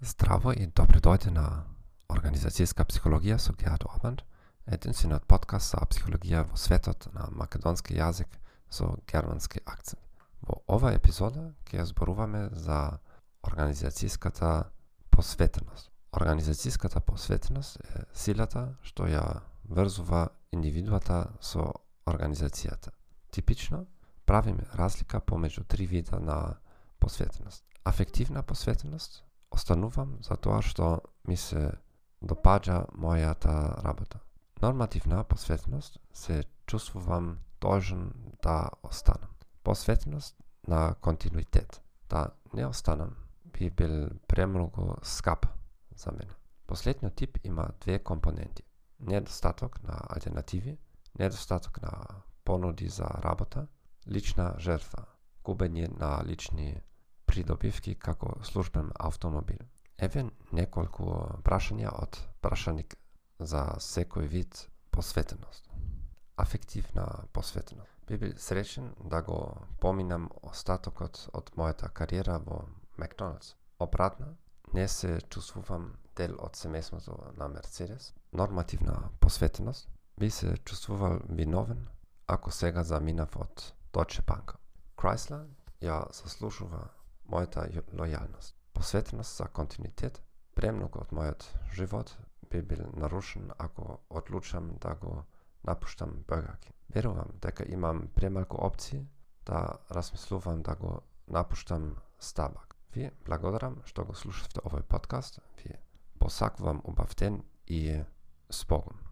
Здраво и добредојде на Организацијска психологија со Геат Обанд, единствениот подкаст за психологија во светот на македонски јазик со германски акцент. Во ова епизода ќе ја зборуваме за организацијската посветеност. Организацијската посветеност е силата што ја врзува индивидуата со организацијата. Типично, правиме разлика помеѓу три вида на посветеност. Афективна посветеност, останувам за тоа што ми се допаѓа мојата работа. Нормативна посветеност се чувствувам должен да останам. Посветеност на континуитет. Да не останам би бил премногу скап за мене. Последниот тип има две компоненти. Недостаток на алтернативи, недостаток на понуди за работа, лична жртва, губење на лични придобивки како службен автомобил. Еве неколку прашања од прашаник за секој вид посветеност. Афективна посветеност. Би бил среќен да го поминам остатокот од мојата кариера во Макдоналдс. Обратно, не се чувствувам дел од семејството на Мерцедес. Нормативна посветеност би се чувствувал виновен ако сега заминав од Deutsche Bank. Chrysler ја заслужува мојата лојалност. Посветеност за континуитет, премногу од мојот живот би бил нарушен ако одлучам да го напуштам Burger Верувам дека имам премалку опции да размислувам да го напуштам Starbucks. Ви благодарам што го слушавте овој подкаст. Ви посакувам убав ден и спогум.